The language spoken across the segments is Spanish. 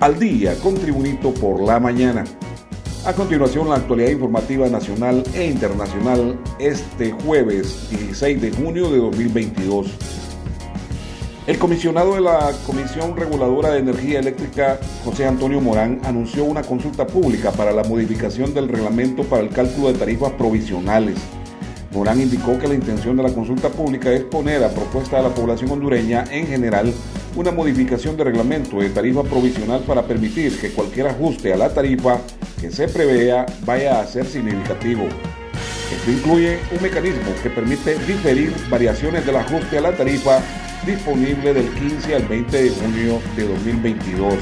Al día con Tribunito por la mañana. A continuación, la actualidad informativa nacional e internacional este jueves 16 de junio de 2022. El comisionado de la Comisión Reguladora de Energía Eléctrica, José Antonio Morán, anunció una consulta pública para la modificación del reglamento para el cálculo de tarifas provisionales. Morán indicó que la intención de la consulta pública es poner a propuesta de la población hondureña en general una modificación de reglamento de tarifa provisional para permitir que cualquier ajuste a la tarifa que se prevea vaya a ser significativo. Esto incluye un mecanismo que permite diferir variaciones del ajuste a la tarifa disponible del 15 al 20 de junio de 2022.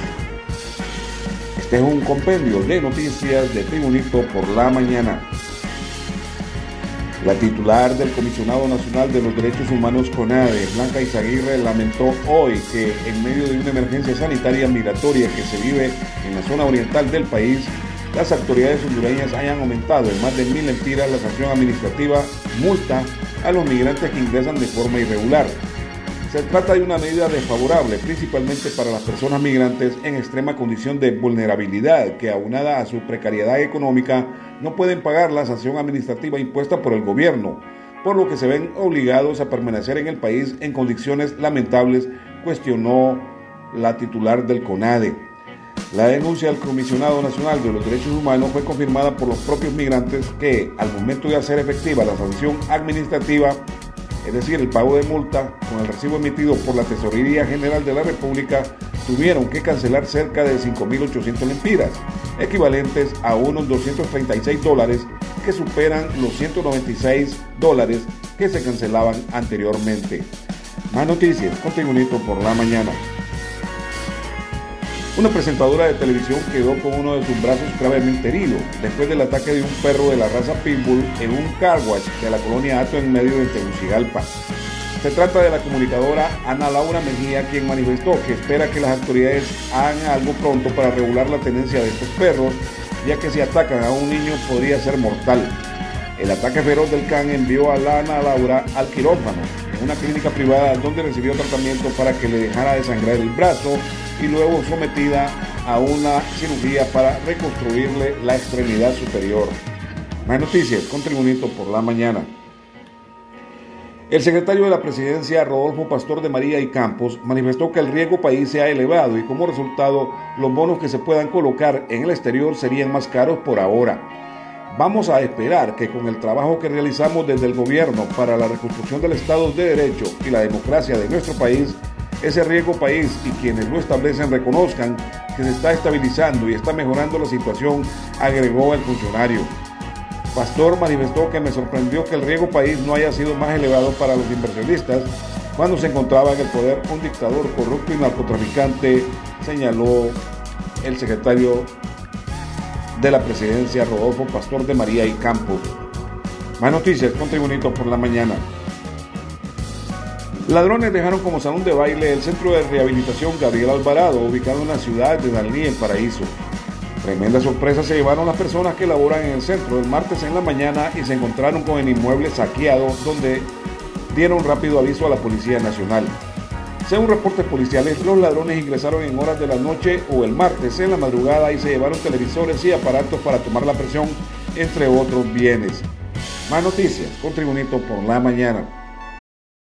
Este es un compendio de noticias de Tribunito por la mañana. La titular del Comisionado Nacional de los Derechos Humanos CONADE, Blanca Izaguirre, lamentó hoy que en medio de una emergencia sanitaria migratoria que se vive en la zona oriental del país, las autoridades hondureñas hayan aumentado en más de mil empiras la sanción administrativa multa a los migrantes que ingresan de forma irregular. Se trata de una medida desfavorable, principalmente para las personas migrantes en extrema condición de vulnerabilidad, que aunada a su precariedad económica, no pueden pagar la sanción administrativa impuesta por el gobierno, por lo que se ven obligados a permanecer en el país en condiciones lamentables, cuestionó la titular del CONADE. La denuncia del Comisionado Nacional de los Derechos Humanos fue confirmada por los propios migrantes que, al momento de hacer efectiva la sanción administrativa, es decir, el pago de multa con el recibo emitido por la Tesorería General de la República, tuvieron que cancelar cerca de 5.800 lempiras, equivalentes a unos 236 dólares que superan los 196 dólares que se cancelaban anteriormente. Más noticias con por la mañana. Una presentadora de televisión quedó con uno de sus brazos gravemente herido después del ataque de un perro de la raza Pitbull en un car wash de la colonia Ato en medio de Tegucigalpa. Se trata de la comunicadora Ana Laura Mejía, quien manifestó que espera que las autoridades hagan algo pronto para regular la tenencia de estos perros, ya que si atacan a un niño podría ser mortal. El ataque feroz del can envió a la Ana Laura al quirófano, en una clínica privada donde recibió tratamiento para que le dejara de sangrar el brazo y luego sometida a una cirugía para reconstruirle la extremidad superior. Más noticias con Tribunito por la mañana. El secretario de la presidencia, Rodolfo Pastor de María y Campos, manifestó que el riesgo país se ha elevado y como resultado los bonos que se puedan colocar en el exterior serían más caros por ahora. Vamos a esperar que con el trabajo que realizamos desde el gobierno para la reconstrucción del Estado de Derecho y la democracia de nuestro país, ese riesgo país y quienes lo establecen reconozcan que se está estabilizando y está mejorando la situación, agregó el funcionario. Pastor manifestó que me sorprendió que el riesgo país no haya sido más elevado para los inversionistas cuando se encontraba en el poder un dictador corrupto y narcotraficante, señaló el secretario de la presidencia Rodolfo Pastor de María y Campos. Más noticias con Tribunito por la mañana. Ladrones dejaron como salón de baile el centro de rehabilitación Gabriel Alvarado, ubicado en la ciudad de Dalí, el Paraíso. Tremenda sorpresa se llevaron las personas que laboran en el centro el martes en la mañana y se encontraron con el inmueble saqueado, donde dieron rápido aviso a la Policía Nacional. Según reportes policiales, los ladrones ingresaron en horas de la noche o el martes en la madrugada y se llevaron televisores y aparatos para tomar la presión, entre otros bienes. Más noticias con Tribunito por la mañana.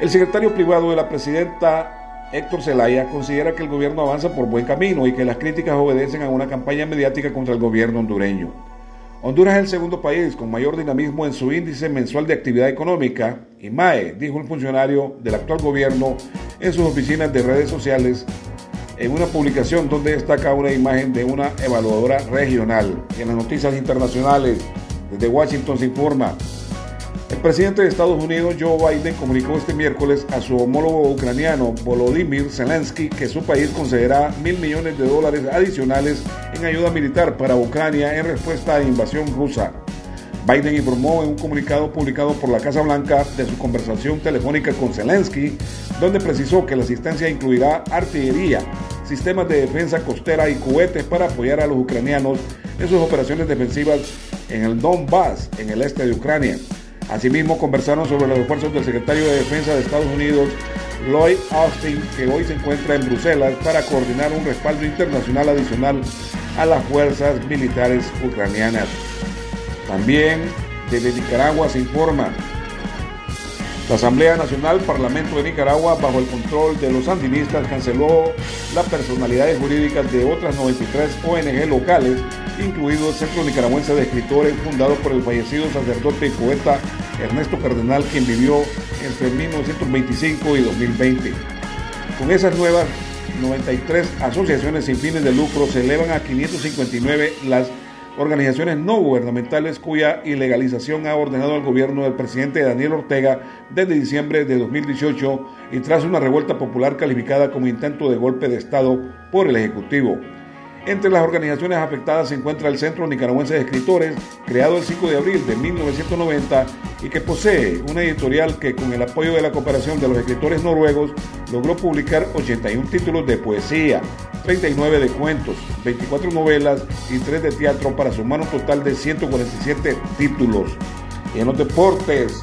El secretario privado de la presidenta Héctor Zelaya considera que el gobierno avanza por buen camino y que las críticas obedecen a una campaña mediática contra el gobierno hondureño. Honduras es el segundo país con mayor dinamismo en su índice mensual de actividad económica, IMAE, dijo un funcionario del actual gobierno en sus oficinas de redes sociales en una publicación donde destaca una imagen de una evaluadora regional. En las noticias internacionales, desde Washington se informa. El presidente de Estados Unidos, Joe Biden, comunicó este miércoles a su homólogo ucraniano, Volodymyr Zelensky, que su país concederá mil millones de dólares adicionales en ayuda militar para Ucrania en respuesta a la invasión rusa. Biden informó en un comunicado publicado por la Casa Blanca de su conversación telefónica con Zelensky, donde precisó que la asistencia incluirá artillería, sistemas de defensa costera y cohetes para apoyar a los ucranianos en sus operaciones defensivas en el Donbass, en el este de Ucrania. Asimismo, conversaron sobre los esfuerzos del secretario de Defensa de Estados Unidos, Lloyd Austin, que hoy se encuentra en Bruselas para coordinar un respaldo internacional adicional a las fuerzas militares ucranianas. También desde Nicaragua se informa. La Asamblea Nacional Parlamento de Nicaragua, bajo el control de los sandinistas, canceló las personalidades jurídicas de otras 93 ONG locales, incluido el Centro Nicaragüense de Escritores, fundado por el fallecido sacerdote y poeta Ernesto Cardenal, quien vivió entre 1925 y 2020. Con esas nuevas 93 asociaciones sin fines de lucro se elevan a 559 las organizaciones no gubernamentales cuya ilegalización ha ordenado el gobierno del presidente Daniel Ortega desde diciembre de 2018 y tras una revuelta popular calificada como intento de golpe de Estado por el Ejecutivo. Entre las organizaciones afectadas se encuentra el Centro Nicaragüense de Escritores, creado el 5 de abril de 1990 y que posee una editorial que con el apoyo de la cooperación de los escritores noruegos logró publicar 81 títulos de poesía, 39 de cuentos, 24 novelas y 3 de teatro para sumar un total de 147 títulos. Y en los deportes,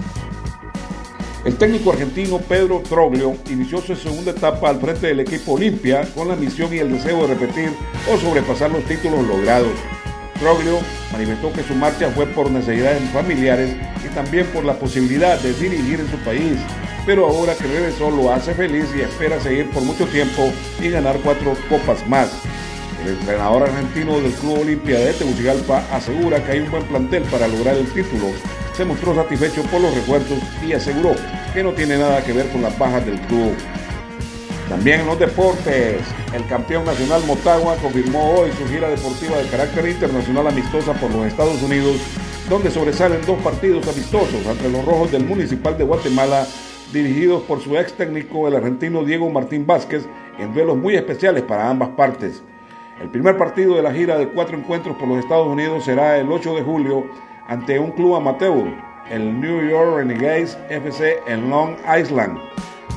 el técnico argentino Pedro Troglio inició su segunda etapa al frente del equipo Olimpia con la misión y el deseo de repetir o sobrepasar los títulos logrados. Troglio manifestó que su marcha fue por necesidades familiares y también por la posibilidad de dirigir en su país, pero ahora que regresó lo hace feliz y espera seguir por mucho tiempo y ganar cuatro copas más. El entrenador argentino del Club Olimpia de Tegucigalpa asegura que hay un buen plantel para lograr el título. Se mostró satisfecho por los refuerzos y aseguró que no tiene nada que ver con las bajas del club. También en los deportes, el campeón nacional Motagua confirmó hoy su gira deportiva de carácter internacional amistosa por los Estados Unidos, donde sobresalen dos partidos amistosos entre los rojos del Municipal de Guatemala, dirigidos por su ex técnico, el argentino Diego Martín Vázquez, en duelos muy especiales para ambas partes. El primer partido de la gira de cuatro encuentros por los Estados Unidos será el 8 de julio ante un club amateur, el New York Renegades FC en Long Island.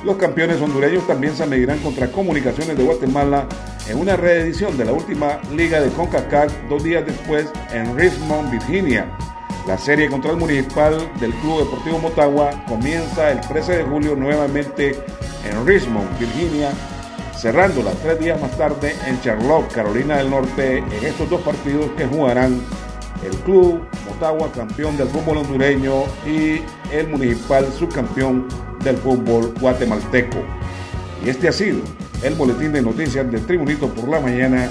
Los campeones hondureños también se medirán contra Comunicaciones de Guatemala en una reedición de la última liga de CONCACAF dos días después en Richmond, Virginia. La serie contra el municipal del Club Deportivo Motagua comienza el 13 de julio nuevamente en Richmond, Virginia, cerrándola tres días más tarde en Charlotte, Carolina del Norte, en estos dos partidos que jugarán el club Motagua, campeón del fútbol hondureño, y el municipal subcampeón del fútbol guatemalteco. Y este ha sido el boletín de noticias del Tribunito por la mañana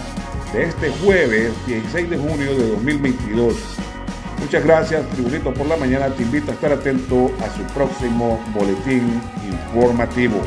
de este jueves 16 de junio de 2022. Muchas gracias, Tribunito por la mañana. Te invito a estar atento a su próximo boletín informativo.